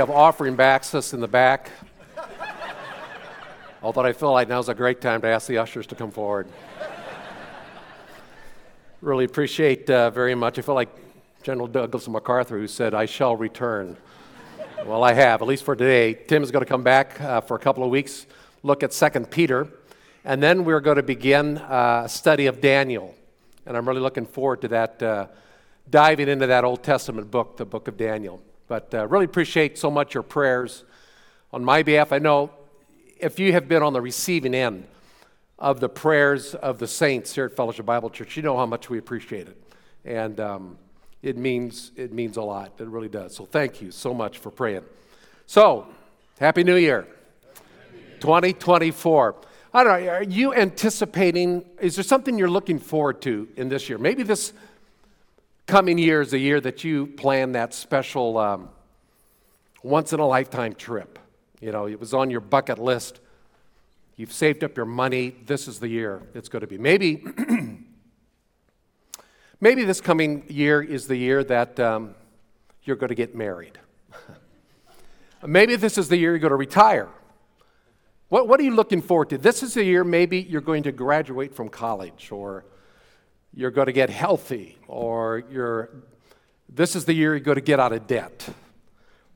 have offering access in the back. Although I feel like now's a great time to ask the ushers to come forward. really appreciate uh, very much. I feel like General Douglas MacArthur, who said, I shall return. well, I have, at least for today. Tim is going to come back uh, for a couple of weeks, look at 2 Peter, and then we're going to begin uh, a study of Daniel. And I'm really looking forward to that, uh, diving into that Old Testament book, the book of Daniel. But uh, really appreciate so much your prayers on my behalf. I know if you have been on the receiving end of the prayers of the saints here at Fellowship Bible Church, you know how much we appreciate it. And um, it means, it means a lot. It really does. So thank you so much for praying. So, Happy New Year. 2024. I don't know, are you anticipating, is there something you're looking forward to in this year? Maybe this coming year is a year that you plan that special um, once in a lifetime trip. You know, it was on your bucket list. You've saved up your money. This is the year it's going to be. Maybe Maybe this coming year is the year that um, you're going to get married. maybe this is the year you're going to retire. What, what are you looking forward to? This is the year maybe you're going to graduate from college, or you're going to get healthy, or you're, this is the year you're going to get out of debt.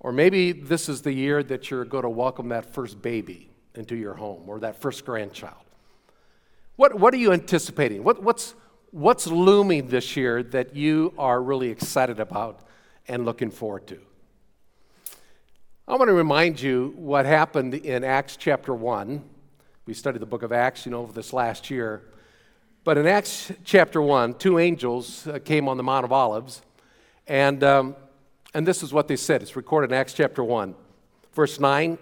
Or maybe this is the year that you're going to welcome that first baby into your home or that first grandchild. What, what are you anticipating? What, what's, what's looming this year that you are really excited about and looking forward to? I want to remind you what happened in Acts chapter 1. We studied the book of Acts, you know, over this last year. But in Acts chapter 1, two angels uh, came on the Mount of Olives, and, um, and this is what they said. It's recorded in Acts chapter 1, verse 9.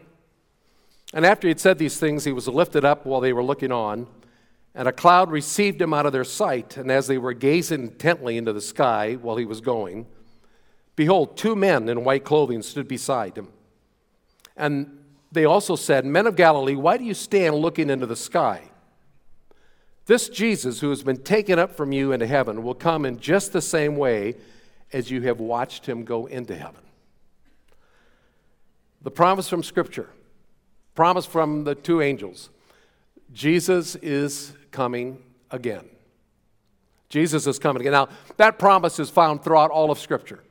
And after he had said these things, he was lifted up while they were looking on. And a cloud received him out of their sight. And as they were gazing intently into the sky while he was going, behold, two men in white clothing stood beside him. And they also said, Men of Galilee, why do you stand looking into the sky? This Jesus, who has been taken up from you into heaven, will come in just the same way as you have watched him go into heaven. The promise from Scripture, promise from the two angels Jesus is coming again. Jesus is coming again. Now, that promise is found throughout all of Scripture.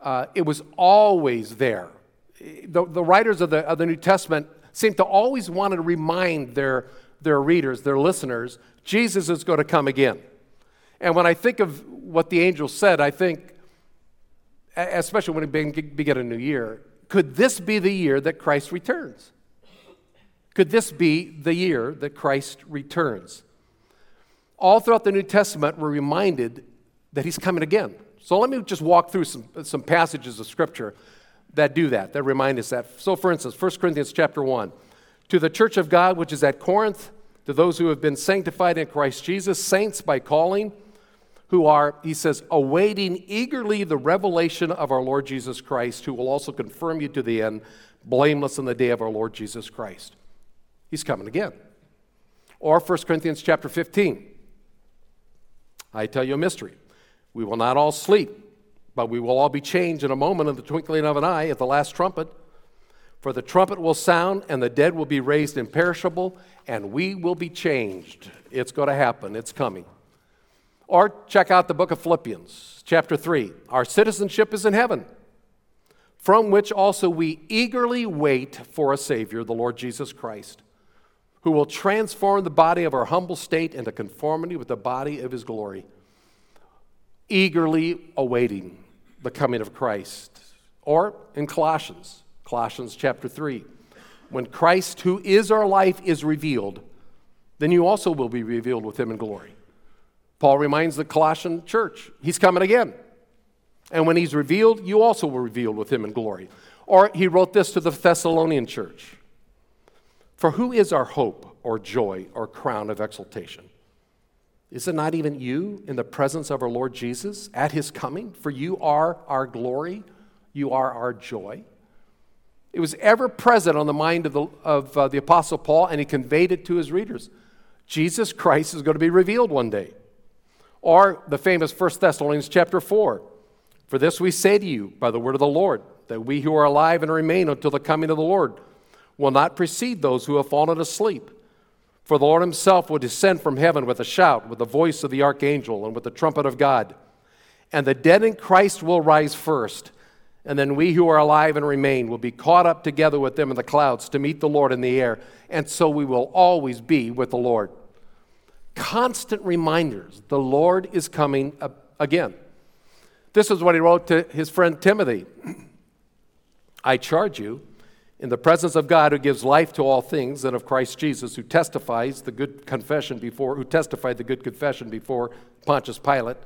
Uh, it was always there. The, the writers of the, of the New Testament seem to always want to remind their, their readers, their listeners, Jesus is going to come again. And when I think of what the angel said, I think, especially when we begin a new year, could this be the year that Christ returns? Could this be the year that Christ returns? All throughout the New Testament, we're reminded that he's coming again. So let me just walk through some, some passages of Scripture that do that, that remind us that. So, for instance, 1 Corinthians chapter 1 To the church of God which is at Corinth, to those who have been sanctified in Christ Jesus, saints by calling, who are, he says, awaiting eagerly the revelation of our Lord Jesus Christ, who will also confirm you to the end, blameless in the day of our Lord Jesus Christ. He's coming again. Or 1 Corinthians chapter 15. I tell you a mystery. We will not all sleep, but we will all be changed in a moment in the twinkling of an eye at the last trumpet. For the trumpet will sound, and the dead will be raised imperishable, and we will be changed. It's going to happen, it's coming. Or check out the book of Philippians, chapter 3. Our citizenship is in heaven, from which also we eagerly wait for a Savior, the Lord Jesus Christ who will transform the body of our humble state into conformity with the body of his glory, eagerly awaiting the coming of Christ. Or in Colossians, Colossians chapter 3, when Christ, who is our life, is revealed, then you also will be revealed with him in glory. Paul reminds the Colossian church, he's coming again. And when he's revealed, you also will be revealed with him in glory. Or he wrote this to the Thessalonian church for who is our hope or joy or crown of exaltation? Is it not even you in the presence of our Lord Jesus at his coming? For you are our glory, you are our joy. It was ever present on the mind of the, of, uh, the Apostle Paul, and he conveyed it to his readers. Jesus Christ is going to be revealed one day. Or the famous 1 Thessalonians chapter 4. For this we say to you by the word of the Lord, that we who are alive and remain until the coming of the Lord will not precede those who have fallen asleep. For the Lord himself will descend from heaven with a shout, with the voice of the archangel, and with the trumpet of God. And the dead in Christ will rise first. And then we who are alive and remain will be caught up together with them in the clouds to meet the Lord in the air. And so we will always be with the Lord. Constant reminders the Lord is coming again. This is what he wrote to his friend Timothy I charge you, in the presence of God who gives life to all things, and of Christ Jesus, who testifies the good confession before, who testified the good confession before Pontius Pilate,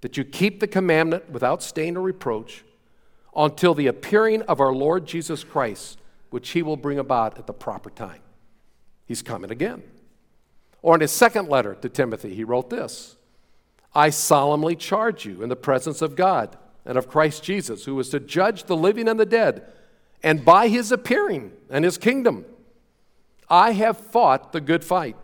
that you keep the commandment without stain or reproach until the appearing of our Lord Jesus Christ, which he will bring about at the proper time. He's coming again. Or in his second letter to Timothy, he wrote this I solemnly charge you in the presence of God and of Christ Jesus, who is to judge the living and the dead and by his appearing and his kingdom. I have fought the good fight.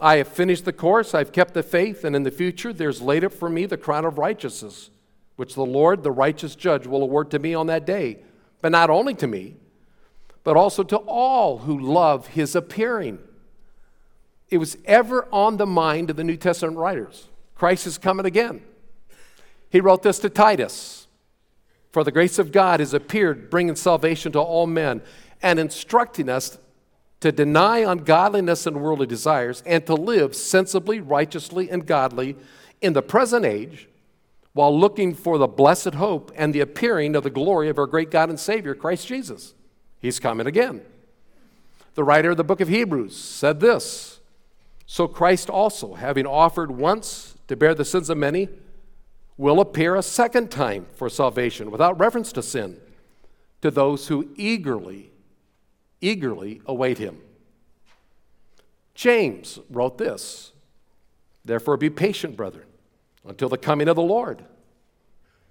I have finished the course, I've kept the faith, and in the future there's laid up for me the crown of righteousness, which the Lord, the righteous judge, will award to me on that day. But not only to me, but also to all who love his appearing. It was ever on the mind of the New Testament writers. Christ is coming again. He wrote this to Titus for the grace of God has appeared, bringing salvation to all men and instructing us to deny ungodliness and worldly desires and to live sensibly, righteously, and godly in the present age while looking for the blessed hope and the appearing of the glory of our great God and Savior, Christ Jesus. He's coming again. The writer of the book of Hebrews said this So Christ also, having offered once to bear the sins of many, will appear a second time for salvation without reference to sin to those who eagerly, eagerly await him. James wrote this Therefore, be patient, brethren, until the coming of the Lord.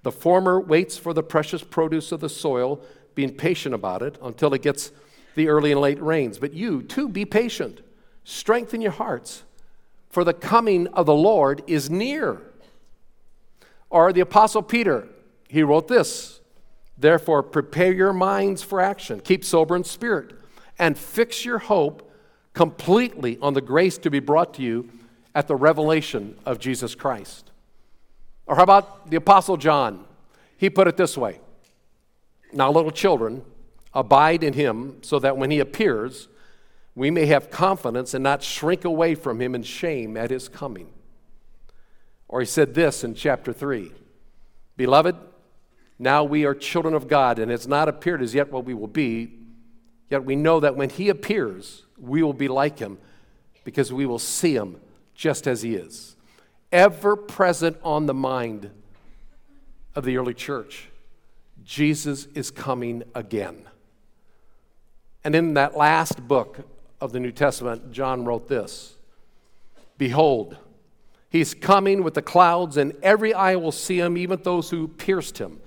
The former waits for the precious produce of the soil, being patient about it until it gets the early and late rains. But you, too, be patient. Strengthen your hearts, for the coming of the Lord is near. Or the Apostle Peter, he wrote this Therefore, prepare your minds for action, keep sober in spirit, and fix your hope completely on the grace to be brought to you at the revelation of Jesus Christ. Or how about the Apostle John? He put it this way Now, little children, abide in him so that when he appears, we may have confidence and not shrink away from him in shame at his coming. Or he said this in chapter 3 Beloved, now we are children of God, and it's not appeared as yet what we will be, yet we know that when he appears, we will be like him because we will see him just as he is. Ever present on the mind of the early church, Jesus is coming again. And in that last book of the New Testament, John wrote this Behold, He's coming with the clouds, and every eye will see him, even those who pierced him.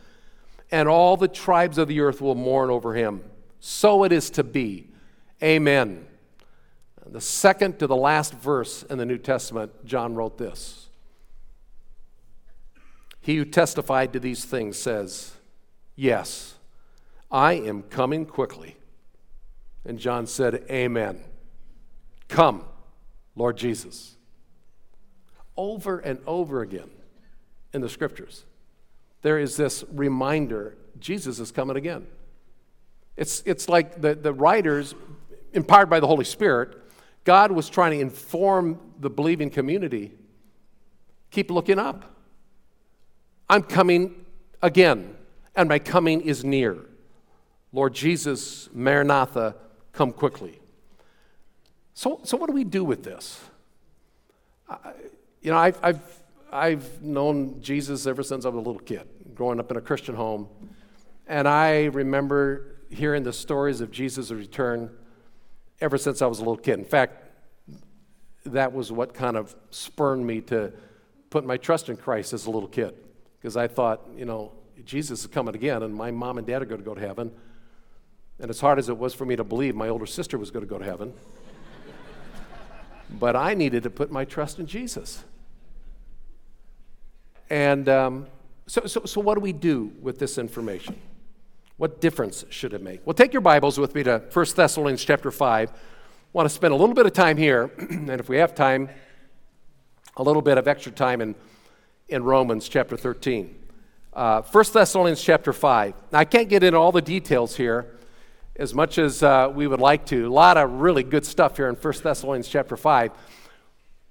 And all the tribes of the earth will mourn over him. So it is to be. Amen. The second to the last verse in the New Testament, John wrote this He who testified to these things says, Yes, I am coming quickly. And John said, Amen. Come, Lord Jesus over and over again in the scriptures. There is this reminder Jesus is coming again. It's, it's like the, the writers, empowered by the Holy Spirit, God was trying to inform the believing community keep looking up. I'm coming again, and my coming is near. Lord Jesus, Maranatha, come quickly. So, so what do we do with this? You know, I've, I've, I've known Jesus ever since I was a little kid, growing up in a Christian home. And I remember hearing the stories of Jesus' return ever since I was a little kid. In fact, that was what kind of spurned me to put my trust in Christ as a little kid. Because I thought, you know, Jesus is coming again, and my mom and dad are going to go to heaven. And as hard as it was for me to believe my older sister was going to go to heaven, but I needed to put my trust in Jesus. And um, so, so, so, what do we do with this information? What difference should it make? Well, take your Bibles with me to 1 Thessalonians chapter 5. I want to spend a little bit of time here, and if we have time, a little bit of extra time in, in Romans chapter 13. Uh, 1 Thessalonians chapter 5. Now, I can't get into all the details here as much as uh, we would like to. A lot of really good stuff here in 1 Thessalonians chapter 5. A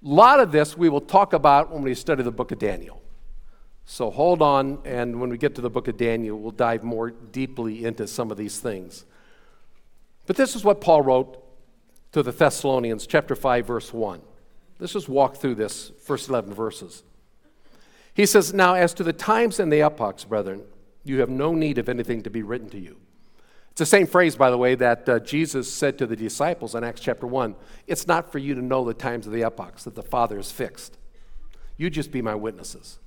lot of this we will talk about when we study the book of Daniel. So hold on, and when we get to the book of Daniel, we'll dive more deeply into some of these things. But this is what Paul wrote to the Thessalonians, chapter 5, verse 1. Let's just walk through this first 11 verses. He says, Now, as to the times and the epochs, brethren, you have no need of anything to be written to you. It's the same phrase, by the way, that uh, Jesus said to the disciples in Acts chapter 1. It's not for you to know the times of the epochs that the Father has fixed. You just be my witnesses.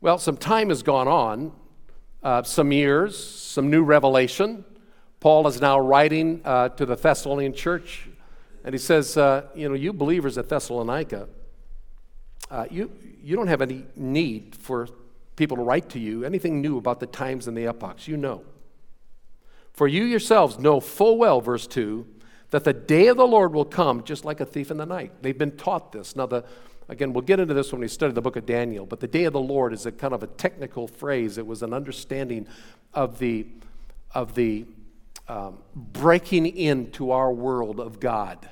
Well, some time has gone on, uh, some years, some new revelation. Paul is now writing uh, to the Thessalonian church, and he says, uh, You know, you believers at Thessalonica, uh, you, you don't have any need for people to write to you anything new about the times and the epochs. You know. For you yourselves know full well, verse 2, that the day of the Lord will come just like a thief in the night. They've been taught this. Now, the Again, we'll get into this when we study the book of Daniel, but the day of the Lord is a kind of a technical phrase. It was an understanding of the, of the um, breaking into our world of God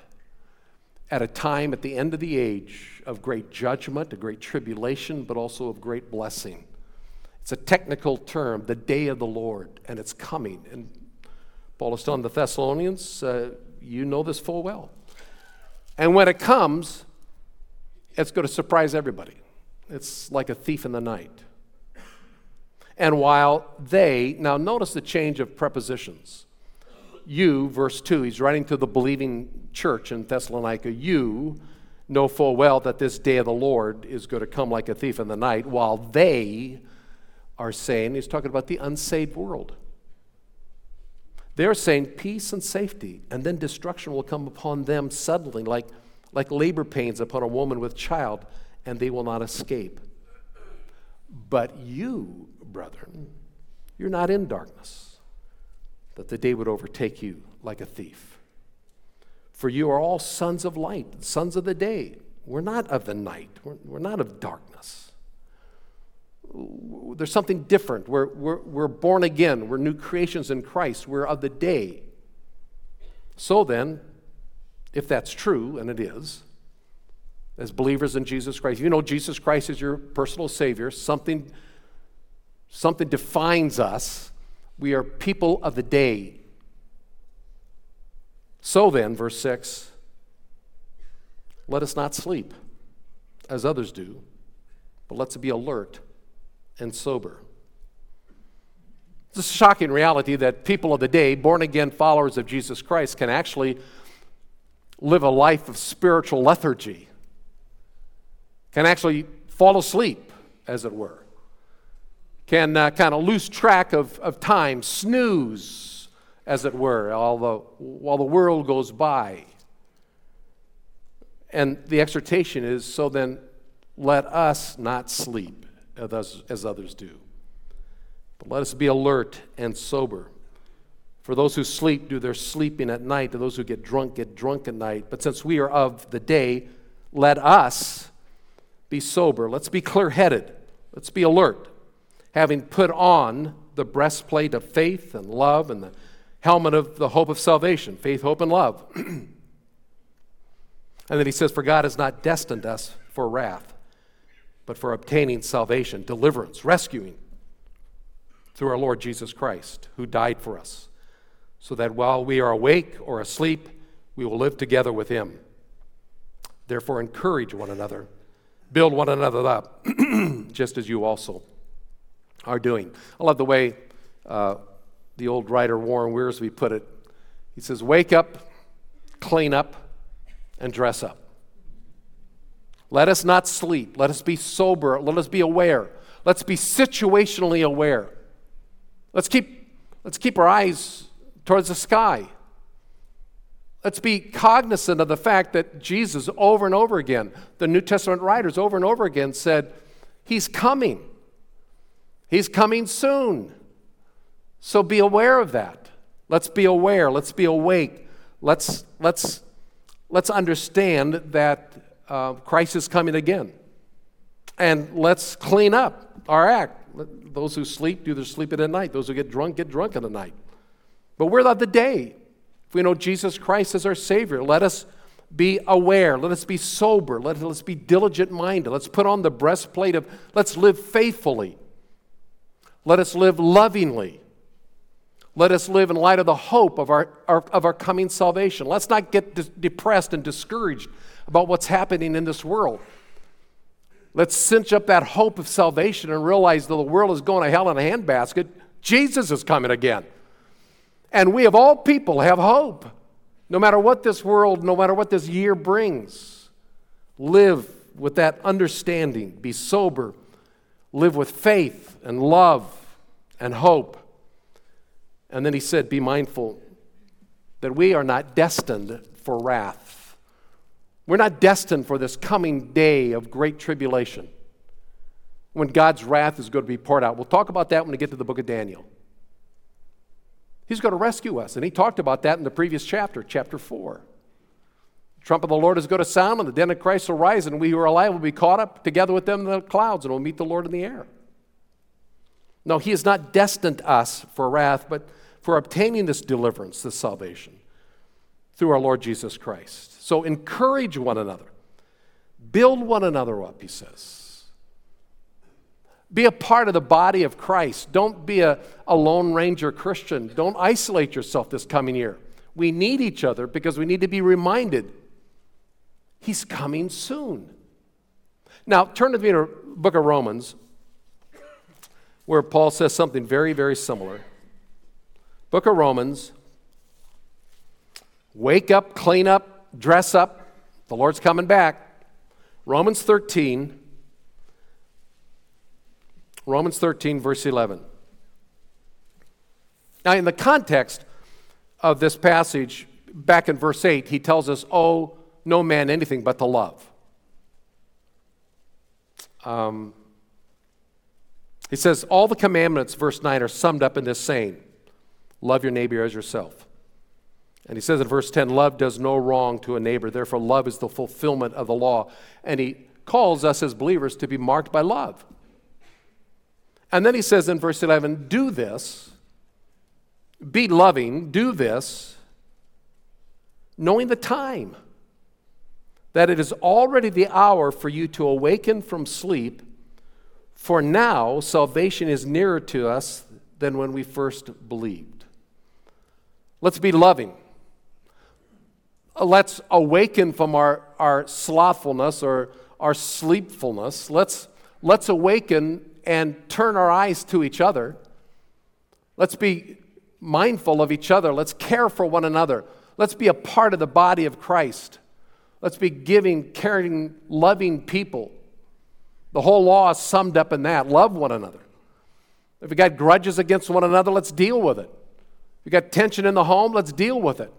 at a time at the end of the age of great judgment, a great tribulation, but also of great blessing. It's a technical term, the day of the Lord, and it's coming. And Paul is telling the Thessalonians, uh, you know this full well. And when it comes, it's going to surprise everybody. It's like a thief in the night. And while they, now notice the change of prepositions. You, verse 2, he's writing to the believing church in Thessalonica, you know full well that this day of the Lord is going to come like a thief in the night, while they are saying, he's talking about the unsaved world. They're saying peace and safety, and then destruction will come upon them suddenly, like like labor pains upon a woman with child, and they will not escape. But you, brethren, you're not in darkness, that the day would overtake you like a thief. For you are all sons of light, sons of the day. We're not of the night, we're, we're not of darkness. There's something different. We're, we're, we're born again, we're new creations in Christ, we're of the day. So then, if that's true, and it is, as believers in Jesus Christ, you know Jesus Christ is your personal Savior, something, something defines us. We are people of the day. So then, verse 6, let us not sleep as others do, but let's be alert and sober. It's a shocking reality that people of the day, born again followers of Jesus Christ, can actually live a life of spiritual lethargy, can actually fall asleep, as it were, can uh, kind of lose track of, of time, snooze, as it were, although, while the world goes by. And the exhortation is so then let us not sleep as, as others do, but let us be alert and sober. For those who sleep do their sleeping at night, and those who get drunk get drunk at night. But since we are of the day, let us be sober. Let's be clear headed. Let's be alert. Having put on the breastplate of faith and love and the helmet of the hope of salvation faith, hope, and love. and then he says, For God has not destined us for wrath, but for obtaining salvation, deliverance, rescuing through our Lord Jesus Christ, who died for us so that while we are awake or asleep, we will live together with him. Therefore, encourage one another, build one another up, just as you also are doing. I love the way uh, the old writer Warren Wiersbe put it. He says, Wake up, clean up, and dress up. Let us not sleep. Let us be sober. Let us be aware. Let's be situationally aware. Let's keep, let's keep our eyes towards the sky. Let's be cognizant of the fact that Jesus, over and over again, the New Testament writers over and over again said, He's coming. He's coming soon. So be aware of that. Let's be aware. Let's be awake. Let's, let's, let's understand that uh, Christ is coming again. And let's clean up our act. Those who sleep do their sleeping at night. Those who get drunk get drunk in the night. But we're of the day. If we know Jesus Christ as our Savior, let us be aware. Let us be sober. Let us be diligent minded. Let's put on the breastplate of, let's live faithfully. Let us live lovingly. Let us live in light of the hope of our, our of our coming salvation. Let's not get de- depressed and discouraged about what's happening in this world. Let's cinch up that hope of salvation and realize that the world is going to hell in a handbasket. Jesus is coming again. And we, of all people, have hope. No matter what this world, no matter what this year brings, live with that understanding. Be sober. Live with faith and love and hope. And then he said, Be mindful that we are not destined for wrath. We're not destined for this coming day of great tribulation when God's wrath is going to be poured out. We'll talk about that when we get to the book of Daniel. He's going to rescue us. And he talked about that in the previous chapter, chapter 4. The trump of the Lord is going to sound, and the den of Christ will rise, and we who are alive will be caught up together with them in the clouds, and we'll meet the Lord in the air. No, he has not destined us for wrath, but for obtaining this deliverance, this salvation, through our Lord Jesus Christ. So encourage one another, build one another up, he says. Be a part of the body of Christ. Don't be a, a Lone Ranger Christian. Don't isolate yourself this coming year. We need each other because we need to be reminded He's coming soon. Now, turn to the book of Romans, where Paul says something very, very similar. Book of Romans. Wake up, clean up, dress up. The Lord's coming back. Romans 13. Romans 13, verse 11. Now, in the context of this passage, back in verse 8, he tells us, Oh, no man anything but to love. Um, he says, All the commandments, verse 9, are summed up in this saying love your neighbor as yourself. And he says in verse 10, love does no wrong to a neighbor. Therefore, love is the fulfillment of the law. And he calls us as believers to be marked by love. And then he says in verse 11, do this, be loving, do this, knowing the time, that it is already the hour for you to awaken from sleep. For now, salvation is nearer to us than when we first believed. Let's be loving. Uh, let's awaken from our, our slothfulness or our sleepfulness. Let's, let's awaken and turn our eyes to each other. Let's be mindful of each other. Let's care for one another. Let's be a part of the body of Christ. Let's be giving, caring, loving people. The whole law is summed up in that. Love one another. If we got grudges against one another, let's deal with it. If we got tension in the home, let's deal with it.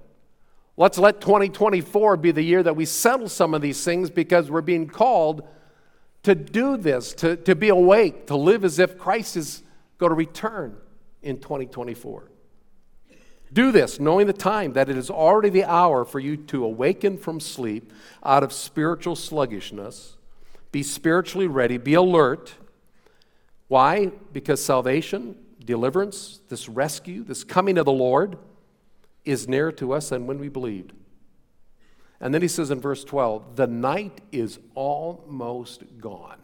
Let's let 2024 be the year that we settle some of these things because we're being called to do this, to, to be awake, to live as if Christ is going to return in 2024. Do this, knowing the time that it is already the hour for you to awaken from sleep out of spiritual sluggishness. Be spiritually ready, be alert. Why? Because salvation, deliverance, this rescue, this coming of the Lord is nearer to us than when we believed. And then he says in verse 12, the night is almost gone,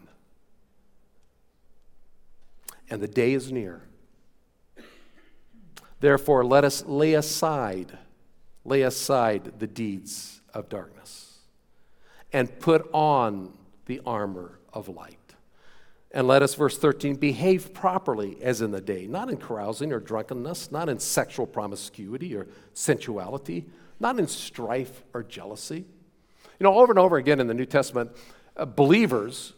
and the day is near. Therefore, let us lay aside, lay aside the deeds of darkness, and put on the armor of light. And let us, verse 13, behave properly as in the day, not in carousing or drunkenness, not in sexual promiscuity or sensuality not in strife or jealousy. You know, over and over again in the New Testament, uh, believers,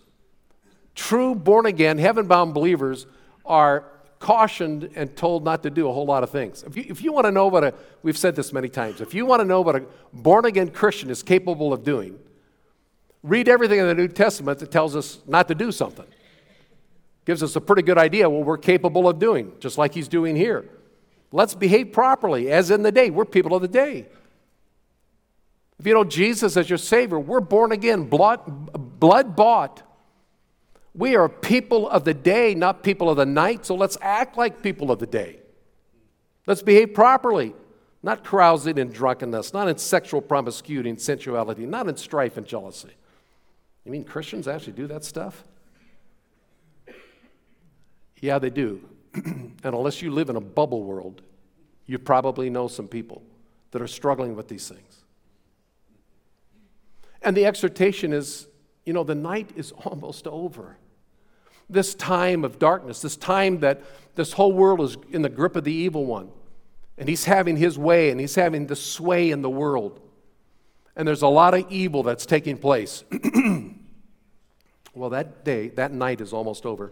true born again, heaven bound believers, are cautioned and told not to do a whole lot of things. If you, if you want to know what a, we've said this many times, if you want to know what a born again Christian is capable of doing, read everything in the New Testament that tells us not to do something. Gives us a pretty good idea what we're capable of doing, just like he's doing here. Let's behave properly, as in the day. We're people of the day. If you know Jesus as your Savior, we're born again, blood, blood bought. We are people of the day, not people of the night, so let's act like people of the day. Let's behave properly, not carousing in drunkenness, not in sexual promiscuity and sensuality, not in strife and jealousy. You mean Christians actually do that stuff? Yeah, they do. and unless you live in a bubble world, you probably know some people that are struggling with these things. And the exhortation is you know, the night is almost over. This time of darkness, this time that this whole world is in the grip of the evil one, and he's having his way and he's having the sway in the world. And there's a lot of evil that's taking place. well, that day, that night is almost over,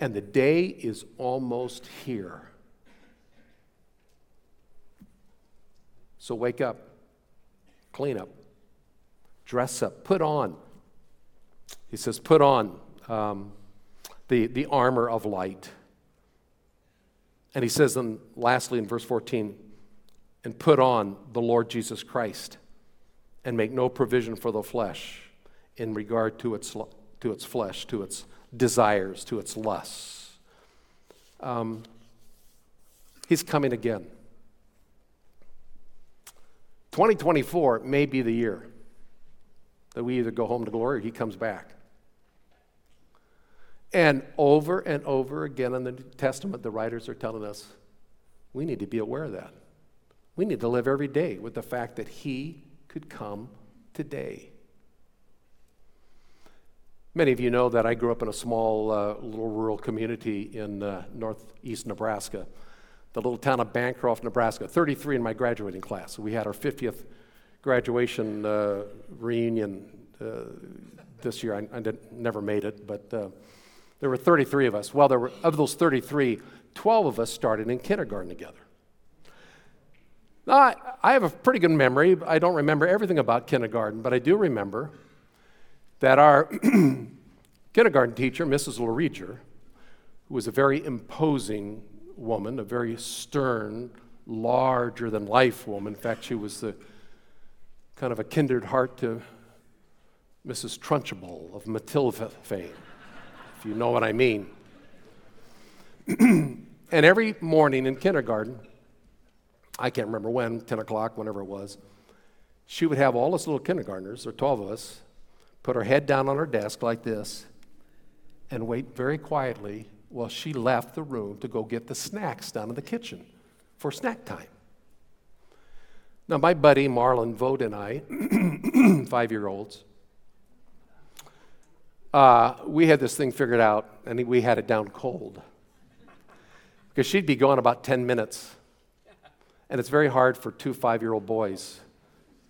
and the day is almost here. So wake up, clean up, dress up, put on he says, Put on um, the, the armor of light. And he says, then lastly in verse 14, and put on the Lord Jesus Christ and make no provision for the flesh in regard to its, to its flesh, to its desires, to its lusts. Um, he's coming again. 2024 may be the year that we either go home to glory or he comes back. And over and over again in the New Testament, the writers are telling us we need to be aware of that. We need to live every day with the fact that He could come today. Many of you know that I grew up in a small, uh, little rural community in uh, northeast Nebraska, the little town of Bancroft, Nebraska. 33 in my graduating class. We had our 50th graduation uh, reunion uh, this year. I, I never made it, but uh, there were 33 of us. Well, there were, of those 33, 12 of us started in kindergarten together. Now, I, have a pretty good memory. I don't remember everything about kindergarten, but I do remember that our kindergarten teacher, Mrs. Lareger, who was a very imposing woman, a very stern, larger than life woman. In fact, she was the kind of a kindred heart to Mrs. Trunchbull of Matilda fame you know what I mean. and every morning in kindergarten, I can't remember when, 10 o'clock, whenever it was, she would have all us little kindergartners, or 12 of us, put her head down on her desk like this and wait very quietly while she left the room to go get the snacks down in the kitchen for snack time. Now, my buddy Marlon Vogt and I, five year olds, uh, we had this thing figured out, and we had it down cold. Because she'd be gone about 10 minutes. And it's very hard for two five year old boys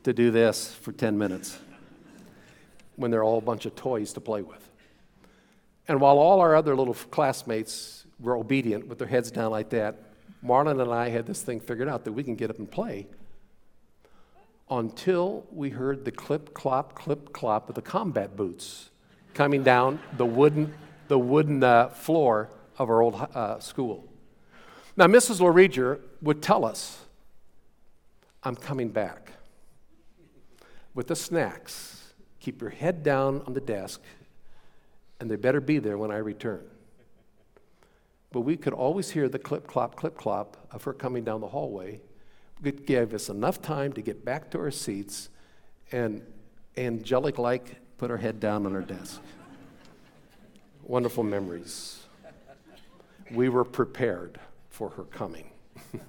to do this for 10 minutes when they're all a bunch of toys to play with. And while all our other little classmates were obedient with their heads down like that, Marlon and I had this thing figured out that we can get up and play until we heard the clip clop, clip clop of the combat boots coming down the wooden, the wooden uh, floor of our old uh, school. Now, Mrs. Lareger would tell us, I'm coming back with the snacks. Keep your head down on the desk, and they better be there when I return. But we could always hear the clip clop, clip clop of her coming down the hallway. It gave us enough time to get back to our seats and angelic like put her head down on her desk. Wonderful memories. We were prepared for her coming.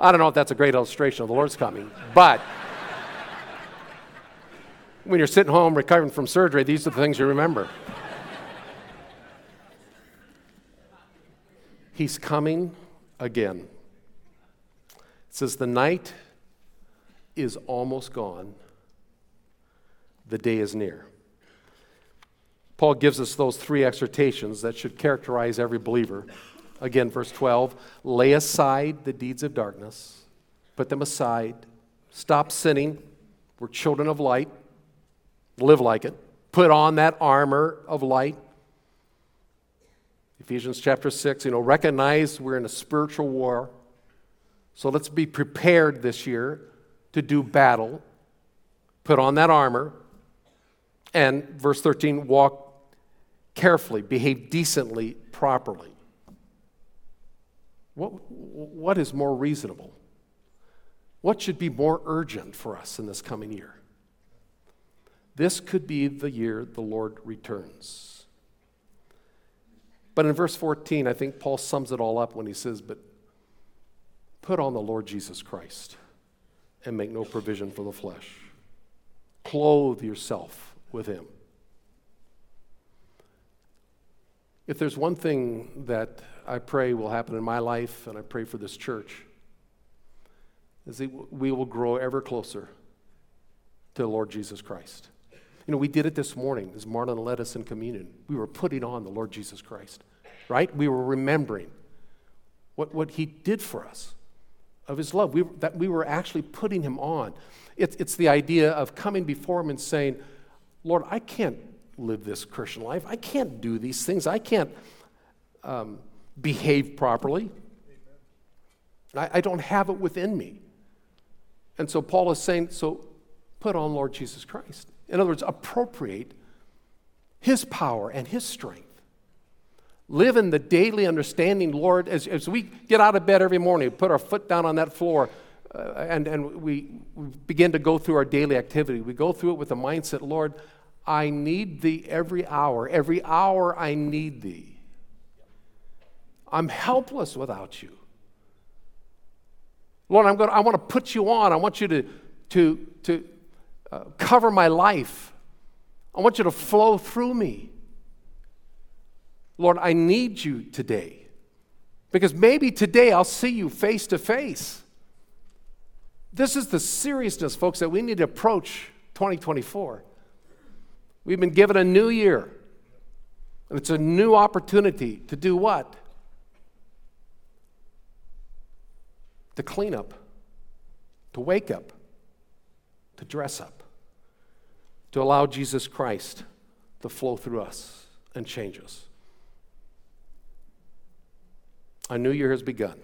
I don't know if that's a great illustration of the Lord's coming, but when you're sitting home recovering from surgery, these are the things you remember. He's coming again. It says, The night is almost gone the day is near. Paul gives us those three exhortations that should characterize every believer. Again, verse 12 lay aside the deeds of darkness, put them aside, stop sinning. We're children of light, live like it. Put on that armor of light. Ephesians chapter 6, you know, recognize we're in a spiritual war. So let's be prepared this year to do battle. Put on that armor. And verse 13, walk carefully, behave decently, properly. What, what is more reasonable? What should be more urgent for us in this coming year? This could be the year the Lord returns. But in verse 14, I think Paul sums it all up when he says, But put on the Lord Jesus Christ and make no provision for the flesh. Clothe yourself with him. If there's one thing that I pray will happen in my life, and I pray for this church, is that we will grow ever closer to the Lord Jesus Christ. You know, we did it this morning as Marlon led us in communion. We were putting on the Lord Jesus Christ, right? We were remembering what, what he did for us of his love, we, that we were actually putting him on. It's, it's the idea of coming before him and saying, Lord, I can't live this Christian life. I can't do these things. I can't um, behave properly. I, I don't have it within me. And so Paul is saying, so put on Lord Jesus Christ. In other words, appropriate his power and his strength. Live in the daily understanding, Lord, as, as we get out of bed every morning, put our foot down on that floor, uh, and, and we, we begin to go through our daily activity. We go through it with the mindset, Lord, I need thee every hour. Every hour I need thee. I'm helpless without you. Lord, I'm going to, I want to put you on. I want you to, to, to uh, cover my life. I want you to flow through me. Lord, I need you today. Because maybe today I'll see you face to face. This is the seriousness, folks, that we need to approach 2024. We've been given a new year. And it's a new opportunity to do what? To clean up, to wake up, to dress up, to allow Jesus Christ to flow through us and change us. A new year has begun.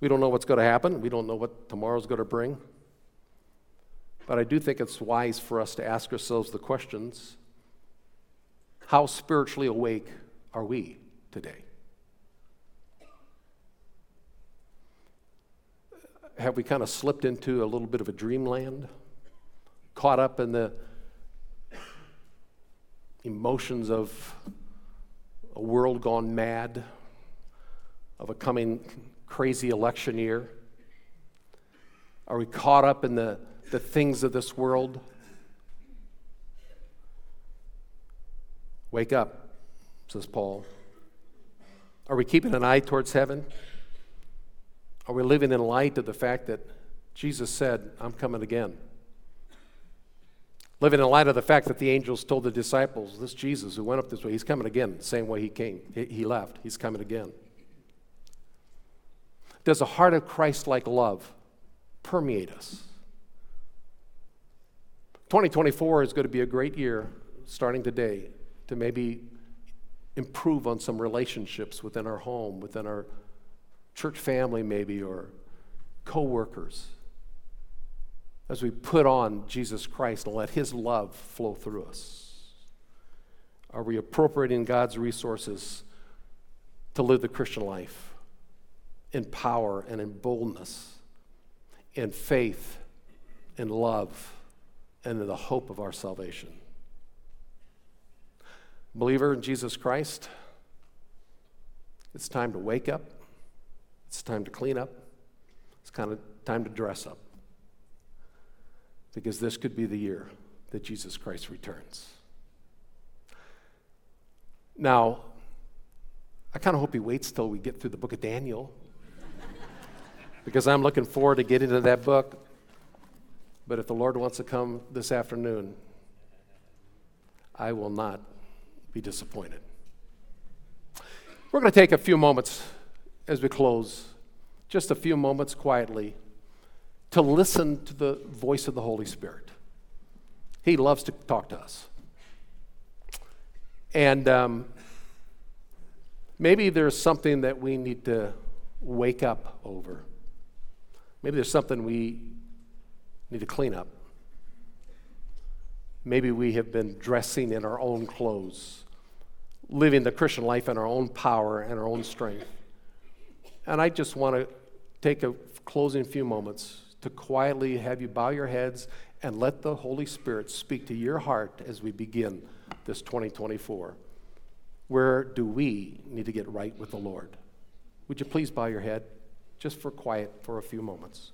We don't know what's going to happen. We don't know what tomorrow's going to bring. But I do think it's wise for us to ask ourselves the questions how spiritually awake are we today? Have we kind of slipped into a little bit of a dreamland? Caught up in the emotions of a world gone mad, of a coming crazy election year? Are we caught up in the, the things of this world? Wake up, says Paul. Are we keeping an eye towards heaven? Are we living in light of the fact that Jesus said, I'm coming again? Living in light of the fact that the angels told the disciples, this Jesus who went up this way, he's coming again, same way he came. He left, he's coming again. Does a heart of Christ like love permeate us? 2024 is going to be a great year, starting today, to maybe improve on some relationships within our home, within our church family, maybe, or co workers as we put on Jesus Christ and let His love flow through us? Are we appropriating God's resources to live the Christian life in power and in boldness, in faith, in love, and the hope of our salvation? Believer in Jesus Christ, it's time to wake up. It's time to clean up. It's kind of time to dress up because this could be the year that Jesus Christ returns. Now, I kind of hope he waits till we get through the book of Daniel because I'm looking forward to getting to that book. But if the Lord wants to come this afternoon, I will not be disappointed. We're going to take a few moments as we close, just a few moments quietly, to listen to the voice of the Holy Spirit. He loves to talk to us. And um, maybe there's something that we need to wake up over. Maybe there's something we need to clean up. Maybe we have been dressing in our own clothes, living the Christian life in our own power and our own strength. And I just want to take a closing few moments to quietly have you bow your heads and let the Holy Spirit speak to your heart as we begin this 2024. Where do we need to get right with the Lord? Would you please bow your head just for quiet for a few moments?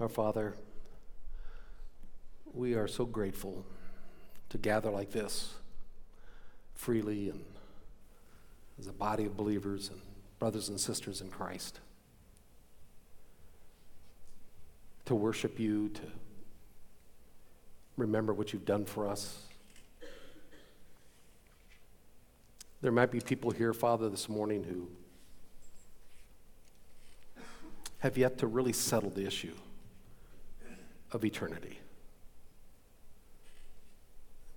Our Father, we are so grateful to gather like this freely and as a body of believers and brothers and sisters in Christ. To worship you, to remember what you've done for us. There might be people here, Father, this morning who have yet to really settle the issue of eternity.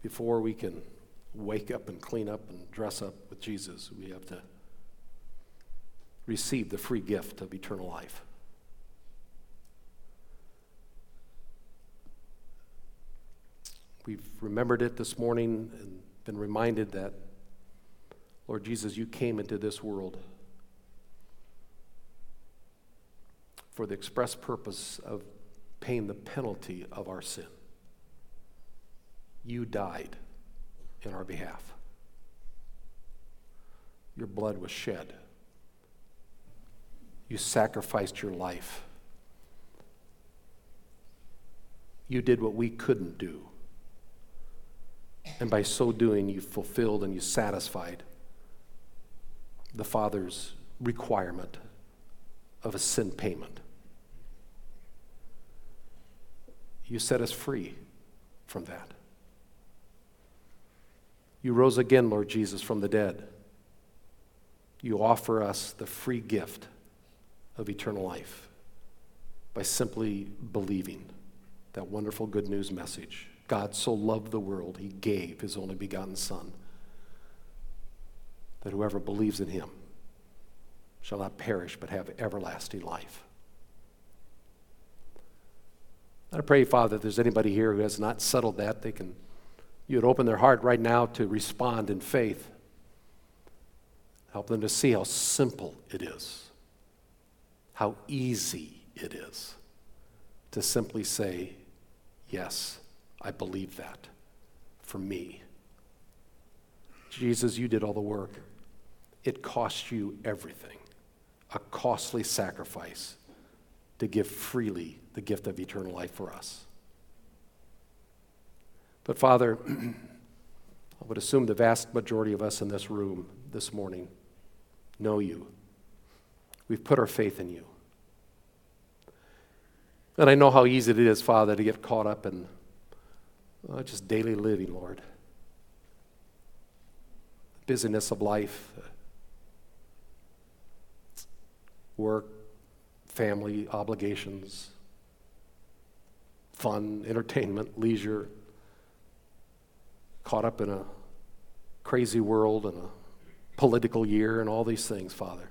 Before we can wake up and clean up and dress up with Jesus, we have to receive the free gift of eternal life. We've remembered it this morning and been reminded that, Lord Jesus, you came into this world for the express purpose of paying the penalty of our sin. You died in our behalf. Your blood was shed. You sacrificed your life. You did what we couldn't do. And by so doing, you fulfilled and you satisfied the Father's requirement of a sin payment. You set us free from that. You rose again, Lord Jesus, from the dead. You offer us the free gift of eternal life by simply believing that wonderful good news message. God so loved the world, he gave his only begotten Son, that whoever believes in him shall not perish but have everlasting life. I pray, Father, if there's anybody here who has not settled that, they can, you would open their heart right now to respond in faith. Help them to see how simple it is, how easy it is to simply say, Yes, I believe that for me. Jesus, you did all the work. It cost you everything, a costly sacrifice to give freely the gift of eternal life for us. But, Father, I would assume the vast majority of us in this room this morning know you. We've put our faith in you. And I know how easy it is, Father, to get caught up in uh, just daily living, Lord. Busyness of life, work, family obligations, fun, entertainment, leisure, caught up in a crazy world and a political year and all these things, Father.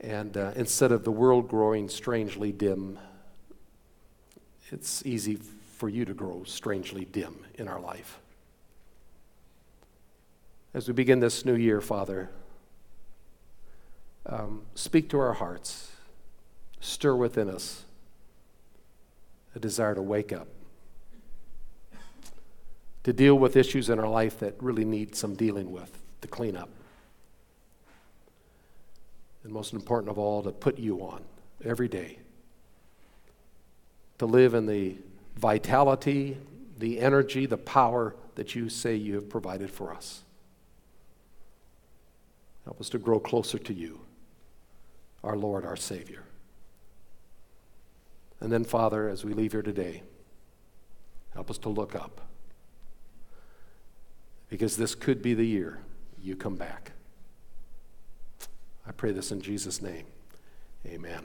And uh, instead of the world growing strangely dim, it's easy for you to grow strangely dim in our life. As we begin this new year, Father, um, speak to our hearts, stir within us a desire to wake up, to deal with issues in our life that really need some dealing with, to clean up. And most important of all, to put you on every day, to live in the vitality, the energy, the power that you say you have provided for us. Help us to grow closer to you our Lord, our Savior. And then, Father, as we leave here today, help us to look up. Because this could be the year you come back. I pray this in Jesus' name. Amen.